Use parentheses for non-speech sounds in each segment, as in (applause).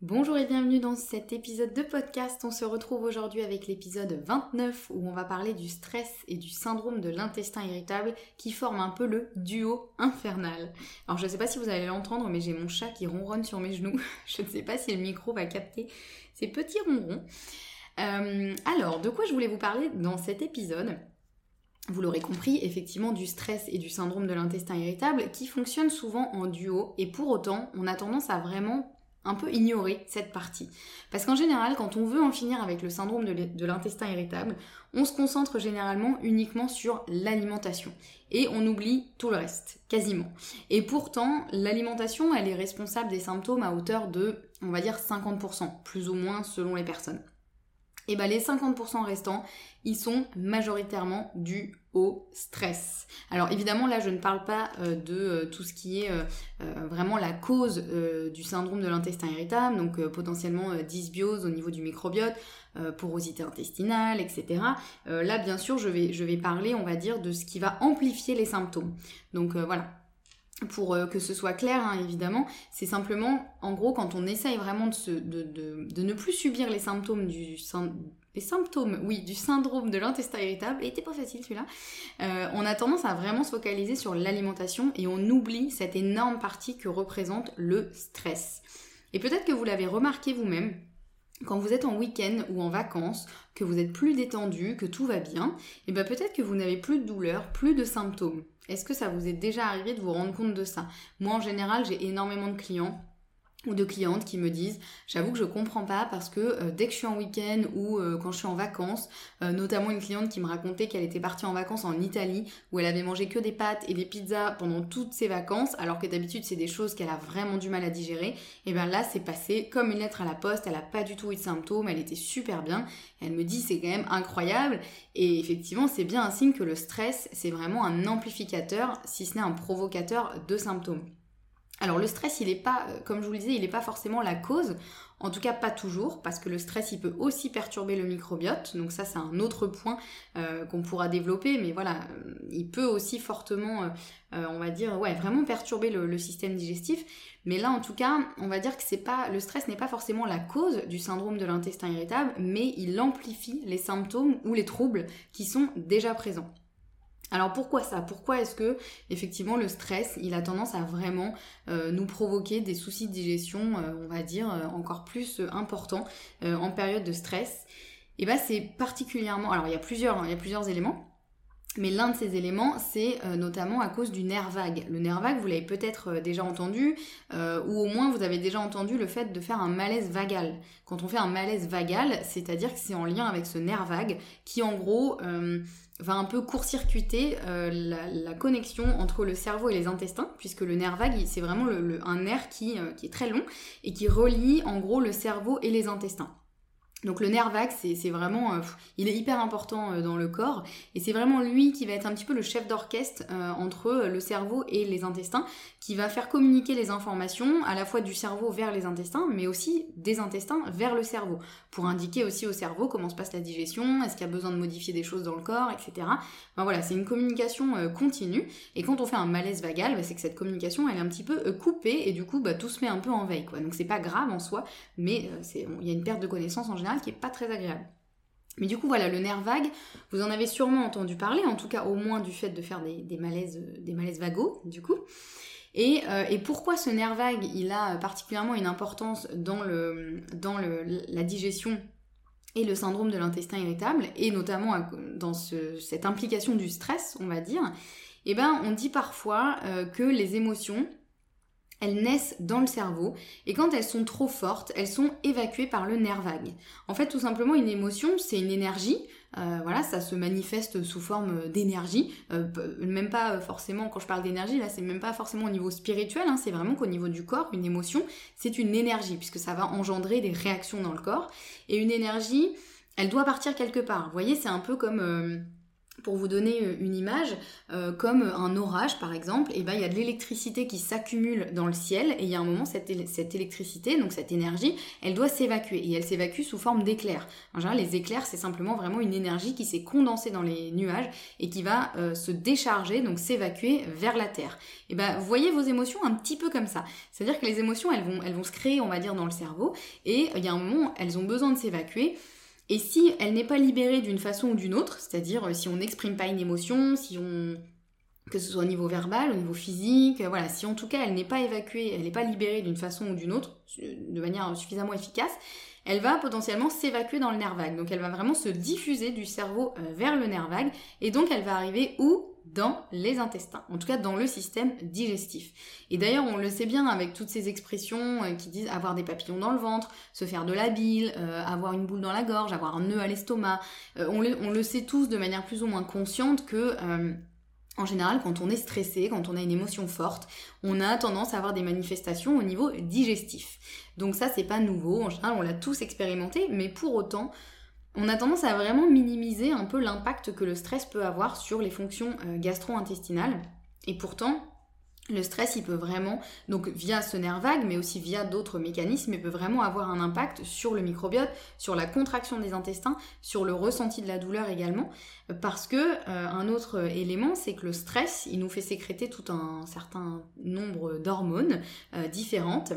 Bonjour et bienvenue dans cet épisode de podcast. On se retrouve aujourd'hui avec l'épisode 29 où on va parler du stress et du syndrome de l'intestin irritable qui forment un peu le duo infernal. Alors je ne sais pas si vous allez l'entendre mais j'ai mon chat qui ronronne sur mes genoux. (laughs) Je ne sais pas si le micro va capter ces petits ronrons. Euh, alors de quoi je voulais vous parler dans cet épisode? Vous l'aurez compris, effectivement, du stress et du syndrome de l'intestin irritable qui fonctionnent souvent en duo et pour autant, on a tendance à vraiment un peu ignorer cette partie. Parce qu'en général, quand on veut en finir avec le syndrome de l'intestin irritable, on se concentre généralement uniquement sur l'alimentation. Et on oublie tout le reste, quasiment. Et pourtant, l'alimentation, elle est responsable des symptômes à hauteur de, on va dire, 50%, plus ou moins selon les personnes. Et bien les 50% restants, ils sont majoritairement dus au stress. Alors évidemment là je ne parle pas euh, de euh, tout ce qui est euh, vraiment la cause du syndrome de l'intestin irritable, donc potentiellement dysbiose au niveau du microbiote, porosité intestinale, etc. là bien sûr je vais, je vais parler on va dire de ce qui va amplifier les symptômes. Donc voilà, pour que ce soit clair, hein, évidemment, c'est simplement, en gros, quand on essaye vraiment de, ne plus subir les symptômes du, les symptômes, oui, du syndrome de l'intestin irritable, et était pas facile celui-là, euh, on a tendance à vraiment se focaliser sur l'alimentation et on oublie cette énorme partie que représente le stress. Et peut-être que vous l'avez remarqué vous-même, quand vous êtes en week-end ou en vacances, que vous êtes plus détendu, que tout va bien, et bien peut-être que vous n'avez plus de douleur, plus de symptômes. Est-ce que ça vous est déjà arrivé de vous rendre compte de ça? Moi en général j'ai énormément de clients ou de clientes qui me disent j'avoue que je comprends pas parce que euh, dès que je suis en week-end ou euh, quand je suis en vacances, euh, notamment une cliente qui me racontait qu'elle était partie en vacances en Italie où elle avait mangé que des pâtes et des pizzas pendant toutes ses vacances alors que d'habitude c'est des choses qu'elle a vraiment du mal à digérer et bien là c'est passé comme une lettre à la poste, elle a pas du tout eu de symptômes, elle était super bien, elle me dit c'est quand même incroyable et effectivement c'est bien un signe que le stress c'est vraiment un amplificateur si ce n'est un provocateur de symptômes. Alors le stress, il n'est pas, euh, comme je vous le disais, il n'est pas forcément la cause, en tout cas pas toujours, parce que le stress, il peut aussi perturber le microbiote, donc ça c'est un autre point euh, qu'on pourra développer, mais voilà, euh, il peut aussi fortement, on va dire, ouais, vraiment perturber le, système digestif. Mais là, en tout cas, on va dire que c'est pas, le stress n'est pas forcément la cause du syndrome de l'intestin irritable, mais il amplifie les symptômes ou les troubles qui sont déjà présents. Alors pourquoi ça? Pourquoi est-ce que effectivement le stress, il a tendance à vraiment euh, nous provoquer des soucis de digestion, euh, on va dire euh, encore plus importants en période de stress? Et eh ben c'est particulièrement, alors il y a plusieurs, hein, il y a plusieurs éléments. Mais l'un de ces éléments, c'est notamment à cause du nerf vague. Le nerf vague, vous l'avez peut-être déjà entendu, ou au moins vous avez déjà entendu le fait de faire un malaise vagal. Quand on fait un malaise vagal, c'est-à-dire que c'est en lien avec ce nerf vague qui en gros va un peu court-circuiter euh, la, connexion entre le cerveau et les intestins, puisque le nerf vague, c'est vraiment un nerf euh, qui est très long et qui relie en gros le cerveau et les intestins. Donc le nerf vague, c'est vraiment, euh, il est hyper important euh, dans le corps et c'est vraiment lui qui va être un petit peu le chef d'orchestre euh, entre le cerveau et les intestins, qui va faire communiquer les informations à la fois du cerveau vers les intestins, mais aussi des intestins vers le cerveau, pour indiquer aussi au cerveau comment se passe la digestion, est-ce qu'il y a besoin de modifier des choses dans le corps, etc. Enfin voilà, c'est une communication continue et quand on fait un malaise vagal, bah, c'est que cette communication elle est un petit peu coupée et du coup bah, tout se met un peu en veille quoi. Donc c'est pas grave en soi, mais il y a une perte de connaissance en général qui est pas très agréable. Mais du coup, voilà, le nerf vague, vous en avez sûrement entendu parler, en tout cas au moins du fait de faire des, malaises, des du coup. Et, euh, et, pourquoi ce nerf vague, il a particulièrement une importance dans, la digestion et le syndrome de l'intestin irritable, et notamment dans cette implication du stress, on va dire, eh ben, on dit parfois euh, que les émotions, elles naissent dans le cerveau et quand elles sont trop fortes, elles sont évacuées par le nerf vague. En fait, tout simplement, une émotion, c'est une énergie. Euh, voilà, ça se manifeste sous forme d'énergie. Euh, même pas forcément, quand je parle d'énergie, là, c'est même pas forcément au niveau spirituel, hein, c'est vraiment qu'au niveau du corps, une émotion, c'est une énergie puisque ça va engendrer des réactions dans le corps. Et une énergie, elle doit partir quelque part. Vous voyez, c'est un peu comme pour vous donner euh, une image, euh, comme un orage par exemple, et eh ben, il y a de l'électricité qui s'accumule dans le ciel et il y a un moment cette, électricité, donc cette énergie, elle doit s'évacuer et elle s'évacue sous forme d'éclairs. En général, les éclairs c'est simplement vraiment une énergie qui s'est condensée dans les nuages et qui va euh, se décharger, donc s'évacuer vers la terre. Et ben vous voyez vos émotions un petit peu comme ça. C'est-à-dire que les émotions vont, elles vont se créer, on va dire, dans le cerveau et il y a un moment elles ont besoin de s'évacuer. Et si elle n'est pas libérée d'une façon ou d'une autre, c'est-à-dire euh, si on n'exprime pas une émotion, si on que ce soit au niveau verbal, au niveau physique, euh, voilà, si en tout cas elle n'est pas évacuée, elle n'est pas libérée d'une façon ou d'une autre, de manière suffisamment efficace, elle va potentiellement s'évacuer dans le nerf vague. Donc elle va vraiment se diffuser du cerveau euh, vers le nerf vague, et donc elle va arriver où dans les intestins, en tout cas dans le système digestif. Et d'ailleurs, on le sait bien avec toutes ces expressions euh, qui disent avoir des papillons dans le ventre, se faire de la bile, euh, avoir une boule dans la gorge, avoir un nœud à l'estomac. Euh, on, le, sait tous de manière plus ou moins consciente que en général, quand on est stressé, quand on a une émotion forte, on a tendance à avoir des manifestations au niveau digestif. Donc ça, c'est pas nouveau. En général, on l'a tous expérimenté, mais pour autant, on a tendance à vraiment minimiser un peu l'impact que le stress peut avoir sur les fonctions euh, gastro-intestinales. Et pourtant, le stress, il peut vraiment, donc via ce nerf vague, mais aussi via d'autres mécanismes, il peut vraiment avoir un impact sur le microbiote, sur la contraction des intestins, sur le ressenti de la douleur également. Parce que euh, un autre élément, c'est que le stress, il nous fait sécréter tout un certain nombre d'hormones euh, différentes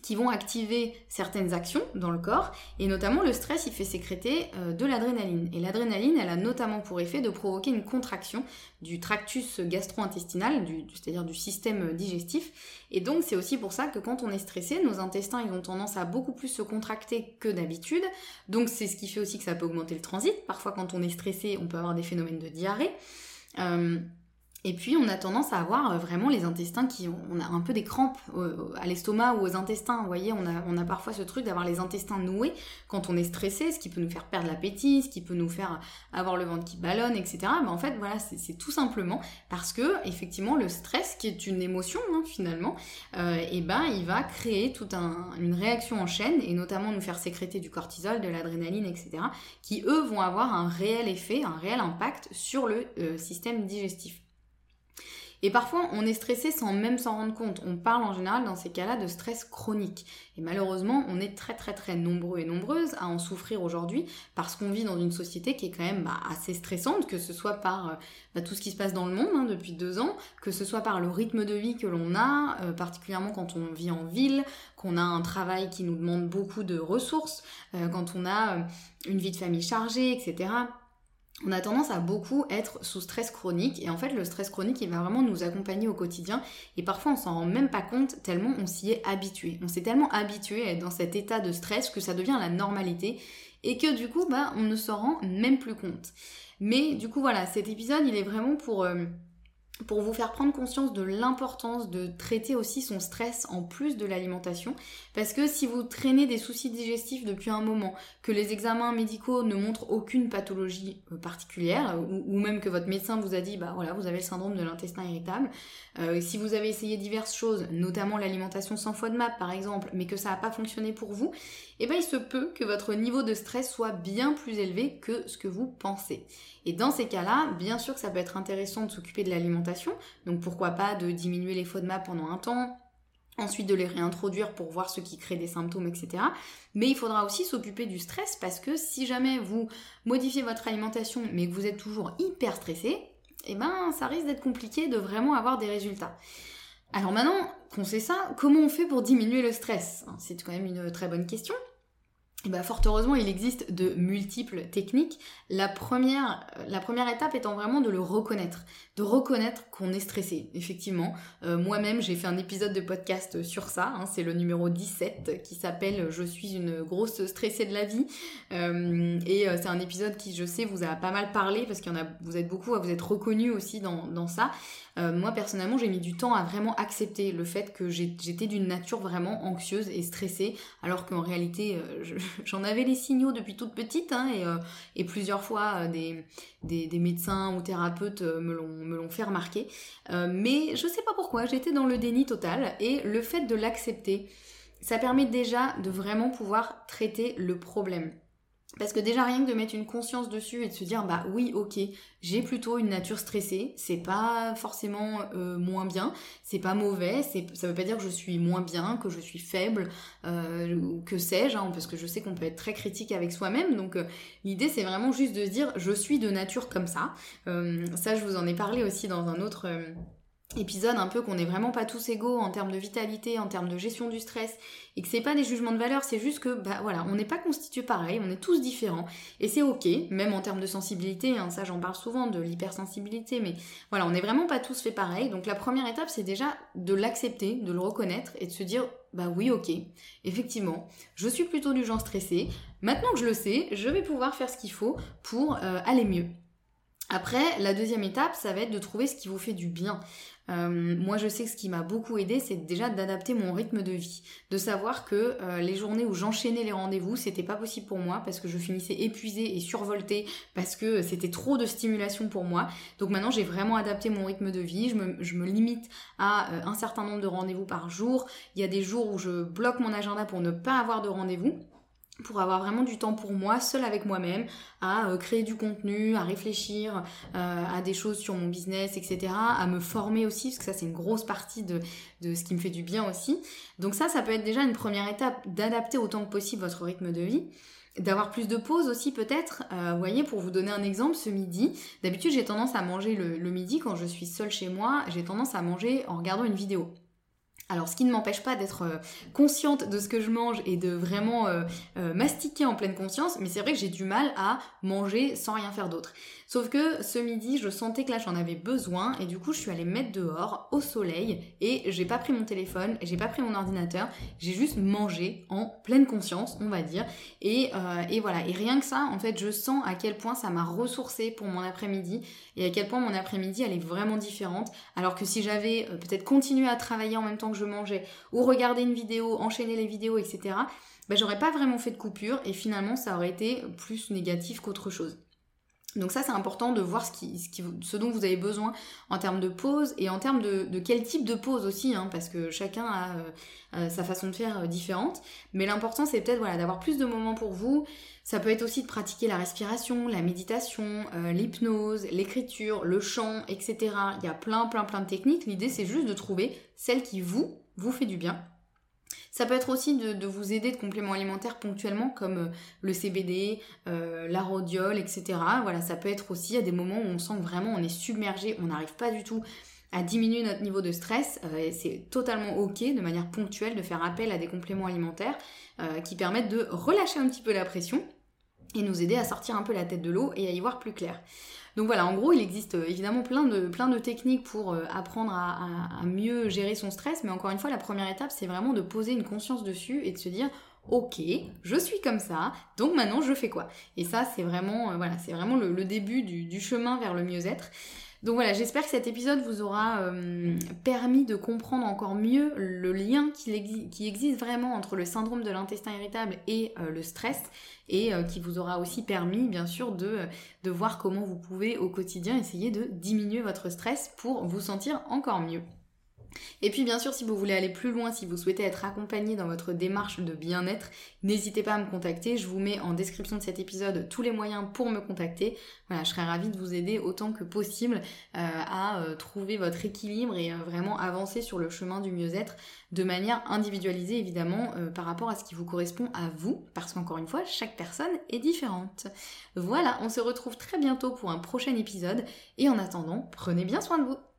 qui vont activer certaines actions dans le corps et notamment le stress il fait sécréter euh, de l'adrénaline. Et l'adrénaline elle a notamment pour effet de provoquer une contraction du tractus gastro-intestinal c'est-à-dire du système digestif. Et donc c'est aussi pour ça que quand on est stressé nos intestins ils ont tendance à beaucoup plus se contracter que d'habitude. Donc c'est ce qui fait aussi que ça peut augmenter le transit. Parfois quand on est stressé on peut avoir des phénomènes de diarrhée. Euh, et puis on a tendance à avoir euh, vraiment les intestins qui on a un peu des crampes à l'estomac ou aux intestins. Vous voyez, on a, on a parfois ce truc d'avoir les intestins noués quand on est stressé, ce qui peut nous faire perdre l'appétit, ce qui peut nous faire avoir le ventre qui ballonne, etc. Mais en fait, voilà, c'est tout simplement parce que effectivement le stress, qui est une émotion hein, finalement, euh, et ben il va créer toute un, une réaction en chaîne et notamment nous faire sécréter du cortisol, de l'adrénaline, etc. Qui eux vont avoir un réel effet, un réel impact sur le euh, système digestif. Et parfois, on est stressé sans même s'en rendre compte. On parle en général dans ces cas-là de stress chronique. Et malheureusement, on est très très très nombreux et nombreuses à en souffrir aujourd'hui parce qu'on vit dans une société qui est quand même bah, assez stressante, que ce soit par euh, bah, tout ce qui se passe dans le monde hein, depuis deux ans, que ce soit par le rythme de vie que l'on a, euh, particulièrement quand on vit en ville, qu'on a un travail qui nous demande beaucoup de ressources, euh, quand on a une vie de famille chargée, etc on a tendance à beaucoup être sous stress chronique et en fait le stress chronique il va vraiment nous accompagner au quotidien et parfois on s'en rend même pas compte tellement on s'y est habitué. On s'est tellement habitué à être dans cet état de stress que ça devient la normalité et que du coup bah on ne s'en rend même plus compte. Mais du coup voilà, cet épisode il est vraiment pour euh, pour vous faire prendre conscience de l'importance de traiter aussi son stress en plus de l'alimentation. Parce que si vous traînez des soucis digestifs depuis un moment, que les examens médicaux ne montrent aucune pathologie euh, particulière, ou, même que votre médecin vous a dit, bah voilà, vous avez le syndrome de l'intestin irritable, euh, si vous avez essayé diverses choses, notamment l'alimentation sans FODMAP par exemple, mais que ça n'a pas fonctionné pour vous, eh ben il se peut que votre niveau de stress soit bien plus élevé que ce que vous pensez. Et dans ces cas-là, bien sûr que ça peut être intéressant de s'occuper de l'alimentation, donc pourquoi pas de diminuer les FODMAP pendant un temps, ensuite de les réintroduire pour voir ce qui crée des symptômes, etc. Mais il faudra aussi s'occuper du stress parce que si jamais vous modifiez votre alimentation mais que vous êtes toujours hyper stressé, eh ben ça risque d'être compliqué de vraiment avoir des résultats. Alors maintenant qu'on sait ça, comment on fait pour diminuer le stress? C'est quand même une très bonne question. et bah, fort heureusement, il existe de multiples techniques. La première, la première étape étant vraiment de le reconnaître, de reconnaître qu'on est stressé. Effectivement, euh, moi-même, j'ai fait un épisode de podcast sur ça. Hein, c'est le numéro 17 qui s'appelle Je suis une grosse stressée de la vie. Euh, et euh, c'est un épisode qui, je sais, vous a pas mal parlé parce qu'il y en a, vous êtes beaucoup à vous être reconnus aussi dans, dans ça. Moi personnellement, j'ai mis du temps à vraiment accepter le fait que j'étais d'une nature vraiment anxieuse et stressée, alors qu'en réalité, (laughs) j'en avais les signaux depuis toute petite, hein, et, et, plusieurs fois des, des, des, médecins ou thérapeutes me l'ont fait remarquer. mais je sais pas pourquoi, j'étais dans le déni total, et le fait de l'accepter, ça permet déjà de vraiment pouvoir traiter le problème. Parce que déjà rien que de mettre une conscience dessus et de se dire bah oui ok j'ai plutôt une nature stressée c'est pas forcément euh, moins bien c'est pas mauvais c'est ça veut pas dire que je suis moins bien que je suis faible euh, que sais-je hein, parce que je sais qu'on peut être très critique avec soi-même donc euh, l'idée c'est vraiment juste de dire je suis de nature comme ça. Ça je vous en ai parlé aussi dans un autre épisode un peu qu'on n'est vraiment pas tous égaux en termes de vitalité, en termes de gestion du stress, et que c'est pas des jugements de valeur, c'est juste que bah voilà, on n'est pas constitué pareil, on est tous différents, et c'est ok, même en termes de sensibilité, hein, ça j'en parle souvent de l'hypersensibilité, mais voilà, on n'est vraiment pas tous fait pareil, donc la première étape c'est déjà de l'accepter, de le reconnaître et de se dire bah oui ok, effectivement, je suis plutôt du genre stressé, maintenant que je le sais, je vais pouvoir faire ce qu'il faut pour euh, aller mieux. Après, la deuxième étape, ça va être de trouver ce qui vous fait du bien. Euh, moi, je sais que ce qui m'a beaucoup aidé, c'est déjà d'adapter mon rythme de vie, de savoir que euh, les journées où j'enchaînais les rendez-vous, c'était pas possible pour moi parce que je finissais épuisée et survoltée parce que c'était trop de stimulation pour moi. Donc maintenant, j'ai vraiment adapté mon rythme de vie. Je me, limite à euh, un certain nombre de rendez-vous par jour. Il y a des jours où je bloque mon agenda pour ne pas avoir de rendez-vous pour avoir vraiment du temps pour moi, seul avec moi-même, à euh, créer du contenu, à réfléchir euh, à des choses sur mon business, etc., à me former aussi, parce que ça c'est une grosse partie de, ce qui me fait du bien aussi. Donc ça, ça peut être déjà une première étape d'adapter autant que possible votre rythme de vie d'avoir plus de pauses aussi peut-être. Euh, vous voyez, pour vous donner un exemple, ce midi, d'habitude j'ai tendance à manger le, midi quand je suis seule chez moi, j'ai tendance à manger en regardant une vidéo. Alors ce qui ne m'empêche pas d'être euh, consciente de ce que je mange et de vraiment euh, euh, mastiquer en pleine conscience, mais c'est vrai que j'ai du mal à manger sans rien faire d'autre. Sauf que ce midi, je sentais que là j'en avais besoin et du coup je suis allée mettre dehors au soleil et j'ai pas pris mon téléphone, j'ai pas pris mon ordinateur, j'ai juste mangé en pleine conscience, on va dire. Et, et voilà, et rien que ça, en fait, je sens à quel point ça m'a ressourcé pour mon après-midi et à quel point mon après-midi elle est vraiment différente. Alors que si j'avais peut-être continué à travailler en même temps que je mangeais, ou regarder une vidéo, enchaîner les vidéos, etc., ben, j'aurais pas vraiment fait de coupure et finalement ça aurait été plus négatif qu'autre chose. Donc ça c'est important de voir ce, dont vous avez besoin en termes de pause et en termes de, quel type de pause aussi, hein, parce que chacun a euh, sa façon de faire euh, différente. Mais l'important c'est peut-être voilà, d'avoir plus de moments pour vous. Ça peut être aussi de pratiquer la respiration, la méditation, euh, l'hypnose, l'écriture, le chant, etc. Il y a plein plein plein de techniques. L'idée c'est juste de trouver celle qui vous, vous fait du bien ça peut être aussi de, vous aider de compléments alimentaires ponctuellement comme euh, le CBD, euh, la rhodiole, etc. Voilà, ça peut être aussi à des moments où on sent que vraiment on est submergé, on n'arrive pas du tout à diminuer notre niveau de stress. Euh, c'est totalement ok de manière ponctuelle de faire appel à des compléments alimentaires qui permettent de relâcher un petit peu la pression et nous aider à sortir un peu la tête de l'eau et à y voir plus clair. Donc voilà, en gros, il existe euh, évidemment plein de, techniques pour euh, apprendre à, mieux gérer son stress, mais encore une fois, la première étape, c'est vraiment de poser une conscience dessus et de se dire, ok, je suis comme ça, donc maintenant je fais quoi? Et ça, c'est vraiment, euh, voilà, c'est vraiment le, début du, chemin vers le mieux-être. Donc voilà, j'espère que cet épisode vous aura euh, permis de comprendre encore mieux le lien qui, existe vraiment entre le syndrome de l'intestin irritable et euh, le stress et euh, qui vous aura aussi permis bien sûr de, de voir comment vous pouvez au quotidien essayer de diminuer votre stress pour vous sentir encore mieux. Et puis bien sûr, si vous voulez aller plus loin, si vous souhaitez être accompagné dans votre démarche de bien-être, n'hésitez pas à me contacter. Je vous mets en description de cet épisode tous les moyens pour me contacter. Voilà, je serais ravie de vous aider autant que possible euh, à euh, trouver votre équilibre et euh, vraiment avancer sur le chemin du mieux-être de manière individualisée évidemment par rapport à ce qui vous correspond à vous, parce qu'encore une fois, chaque personne est différente. Voilà, on se retrouve très bientôt pour un prochain épisode et en attendant, prenez bien soin de vous.